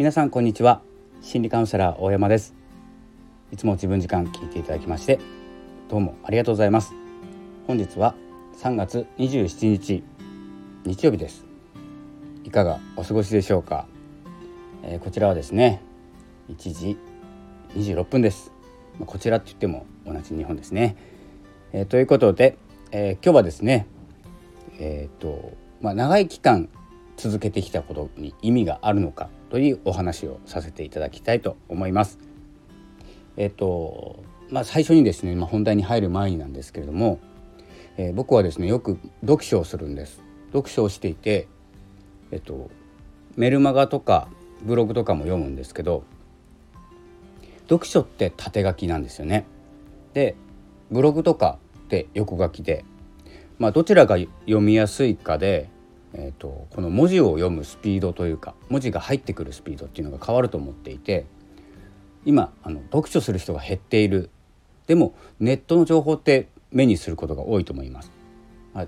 皆さんこんにちは。心理カウンセラー大山です。いつも自分時間聞いていただきましてどうもありがとうございます。本日は3月27日日曜日です。いかがお過ごしでしょうか、えー、こちらはですね1時26分です。こちらって言っても同じ日本ですね、えー、ということで、えー、今日はですねえっ、とまあ長い期間続けてきたことに意味があるのかというお話をさせていただきたいと思います。えっとまあ、最初にですね、まあ、本題に入る前になんですけれども、えー、僕はですねよく読書をするんです。読書をしていて、えっと、メルマガとかブログとかも読むんですけど読書って縦書きなんですよね。でブログとかって横書きで、まあ、どちらが読みやすいかでえーと、この文字を読むスピードというか文字が入ってくるスピードっていうのが変わると思っていて今あの読書する人が減っているでもネットの情報って目にすることが多いと思います。あ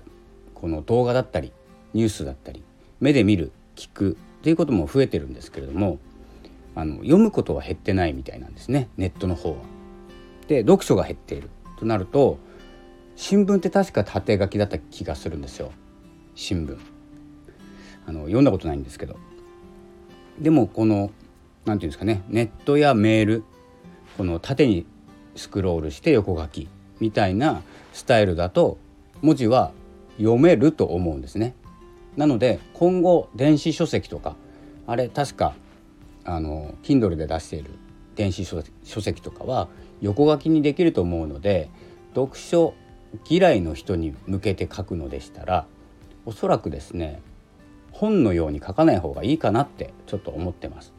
この動画だったりニュースだったり目で見る聞くっていうことも増えてるんですけれどもあの読むことは減ってないみたいなんですねネットの方は。で読書が減っているとなると新聞って確か縦書きだった気がするんですよ新聞。あの読んだことないんですけどでもこの何て言うんですかねネットやメールこの縦にスクロールして横書きみたいなスタイルだと文字は読めると思うんですね。なので今後電子書籍とかあれ確かあの Kindle で出している電子書籍とかは横書きにできると思うので読書嫌いの人に向けて書くのでしたらおそらくですね本のように書かない方がいいかなってちょっと思ってます。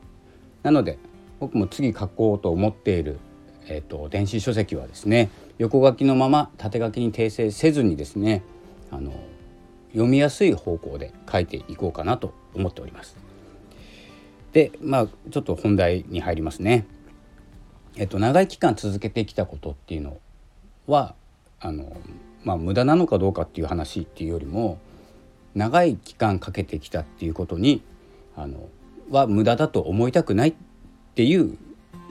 なので僕も次書こうと思っている、えーと、電子書籍はですね横書きのまま縦書きに訂正せずにですねあの読みやすい方向で書いていこうかなと思っております。でまあちょっと本題に入りますね。えっと長い期間続けてきたことっていうのはあのまあ無駄なのかどうかっていう話っていうよりも長い期間かけてきたっていうことにあのは無駄だと思いたくないっていう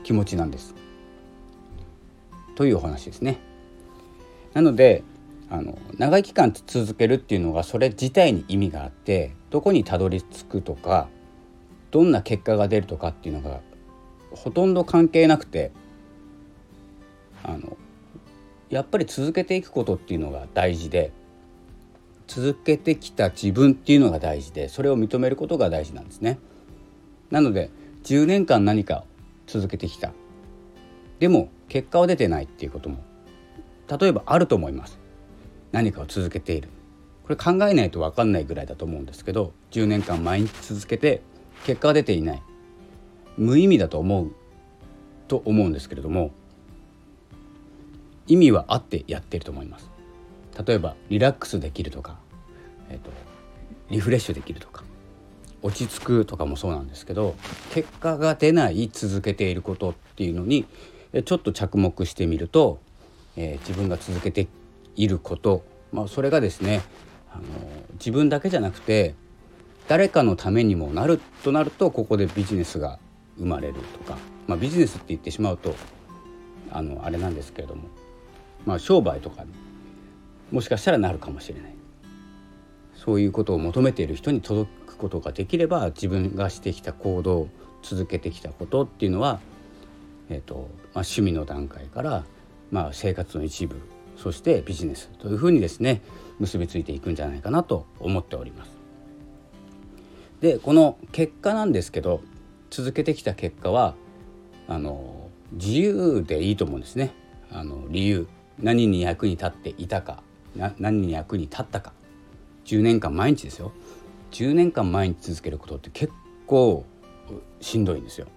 気持ちなんです。というお話ですね。なのであの長い期間続けるっていうのがそれ自体に意味があってどこにたどり着くとかどんな結果が出るとかっていうのがほとんど関係なくてあのやっぱり続けていくことっていうのが大事で続けてきた自分っていうのが大事でそれを認めることが大事なんですね。なので10年間何か続けてきた。でも結果は出てないっていうことも例えばあると思います。何かを続けている。これ考えないと分かんないぐらいだと思うんですけど10年間毎日続けて結果が出ていない。無意味だと思う。と思うんですけれども意味はあってやってると思います。例えばリラックスできるとか、えーと、リフレッシュできるとか落ち着くとかもそうなんですけど結果が出ない続けていることっていうのにちょっと着目してみると、えー、自分が続けていること、まあ、それがですねあの自分だけじゃなくて誰かのためにもなるとなるとここでビジネスが生まれるとか、まあ、ビジネスって言ってしまうとあのあれなんですけれども、まあ、商売とかもしかしたらなるかもしれないそういうことを求めている人に届くことができれば自分がしてきた行動続けてきたことっていうのは、えーとまあ、趣味の段階から、まあ、生活の一部そしてビジネスというふうにですね結びついていくんじゃないかなと思っております。でこの結果なんですけど続けてきた結果はあの自由でいいと思うんですね。あの理由何に役に立っていたか何に役に立ったか。10年間毎日ですよ。10年間毎日続けることって結構しんどいんですよ。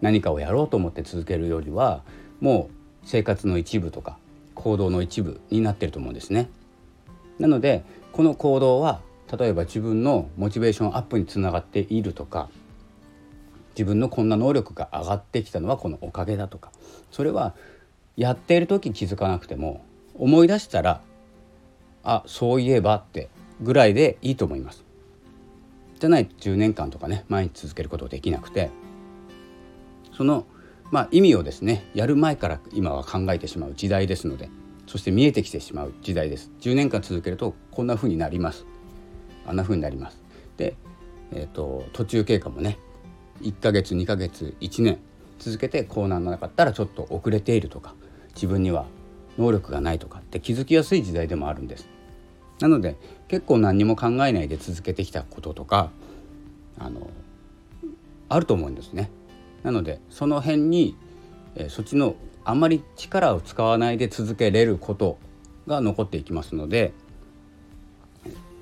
何かをやろうと思って続けるよりはもう生活の一部とか行動の一部になってると思うんですね。なのでこの行動は例えば自分のモチベーションアップにつながっているとか自分のこんな能力が上がってきたのはこのおかげだとかそれはやっている時気づかなくても思い出したらあそういえばってぐらいでいいと思います。じゃないと10年間とかね毎日続けることできなくて。その、まあ、意味をですねやる前から今は考えてしまう時代ですのでそして見えてきてしまう時代です。10年間続けるとこんな風になります。あんな風になります。で、えーと、途中経過もね1ヶ月2ヶ月1年続けてこうならなかったらちょっと遅れているとか自分には能力がないとかって気づきやすい時代でもあるんです。なので結構何も考えないで続けてきたこととかあのあると思うんですねなのでその辺に、え、そっちのあんまり力を使わないで続けれることが残っていきますので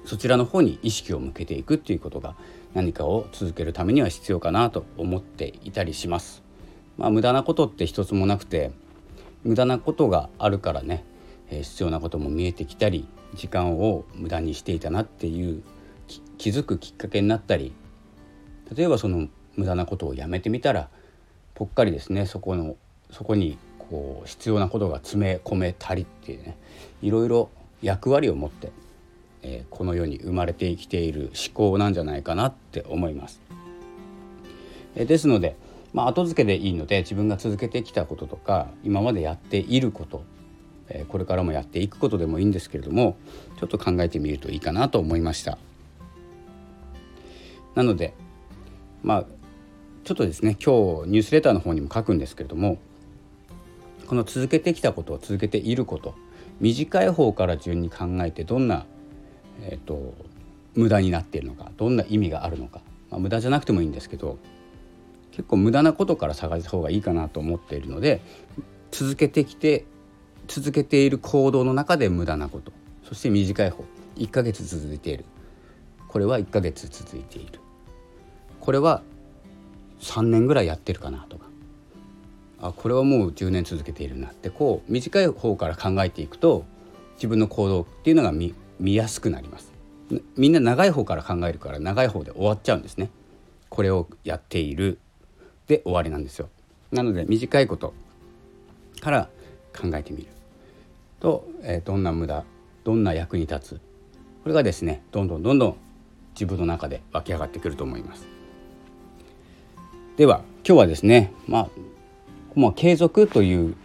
そちらの方に意識を向けていくっていうことが何かを続けるためには必要かなと思っていたりします。まあ、無駄なことって一つもなくて無駄なことがあるからね、え、必要なことも見えてきたり時間を無駄にしていたなっていう気づくきっかけになったり例えばその無駄なことをやめてみたらぽっかりですねそこのそこにこう必要なことが詰め込めたりっていうねいろいろ役割を持って、えー、この世に生まれてきている思考なんじゃないかなって思います。えー、ですので、まあ、後付けでいいので自分が続けてきたこととか今までやっていること、これからもやっていくことでもいいんですけれどもちょっと考えてみるといいかなと思いました。なのでまあちょっとですね今日ニュースレターの方にも書くんですけれどもこの続けてきたことを続けていること短い方から順に考えてどんな、えーと、無駄になっているのかどんな意味があるのか、まあ、無駄じゃなくてもいいんですけど結構無駄なことから探した方がいいかなと思っているので続けてきて続けている行動の中で無駄なこと。そして短い方。1ヶ月続いている。これは1ヶ月続いている。これは3年ぐらいやってるかなとか。あこれはもう10年続けているなって。こう短い方から考えていくと自分の行動っていうのが見見やすくなります。みんな長い方から考えるから長い方で終わっちゃうんですね。これをやっている。で終わりなんですよ。なので短いことから考えてみる。と、えー、どんな無駄どんな役に立つこれがですねどんどんどんどん自分の中で湧き上がってくると思いますでは今日はですねまあまあ、継続という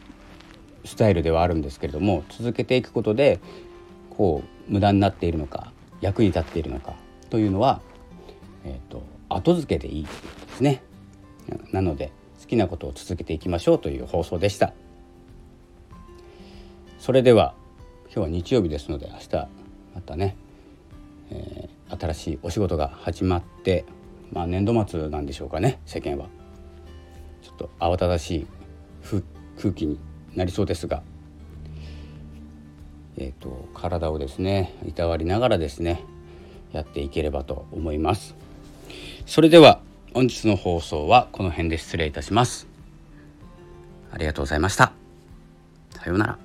スタイルではあるんですけれども続けていくことでこう無駄になっているのか役に立っているのかというのは、えーと、後付けでいいですね。なので好きなことを続けていきましょうという放送でした。それでは今日は日曜日ですので明日またね、えー、新しいお仕事が始まってまあ年度末なんでしょうかね世間は。ちょっと慌ただしい空気になりそうですが、えーと、体をですねいたわりながらですねやっていければと思います。それでは本日の放送はこの辺で失礼いたします。ありがとうございました。さようなら。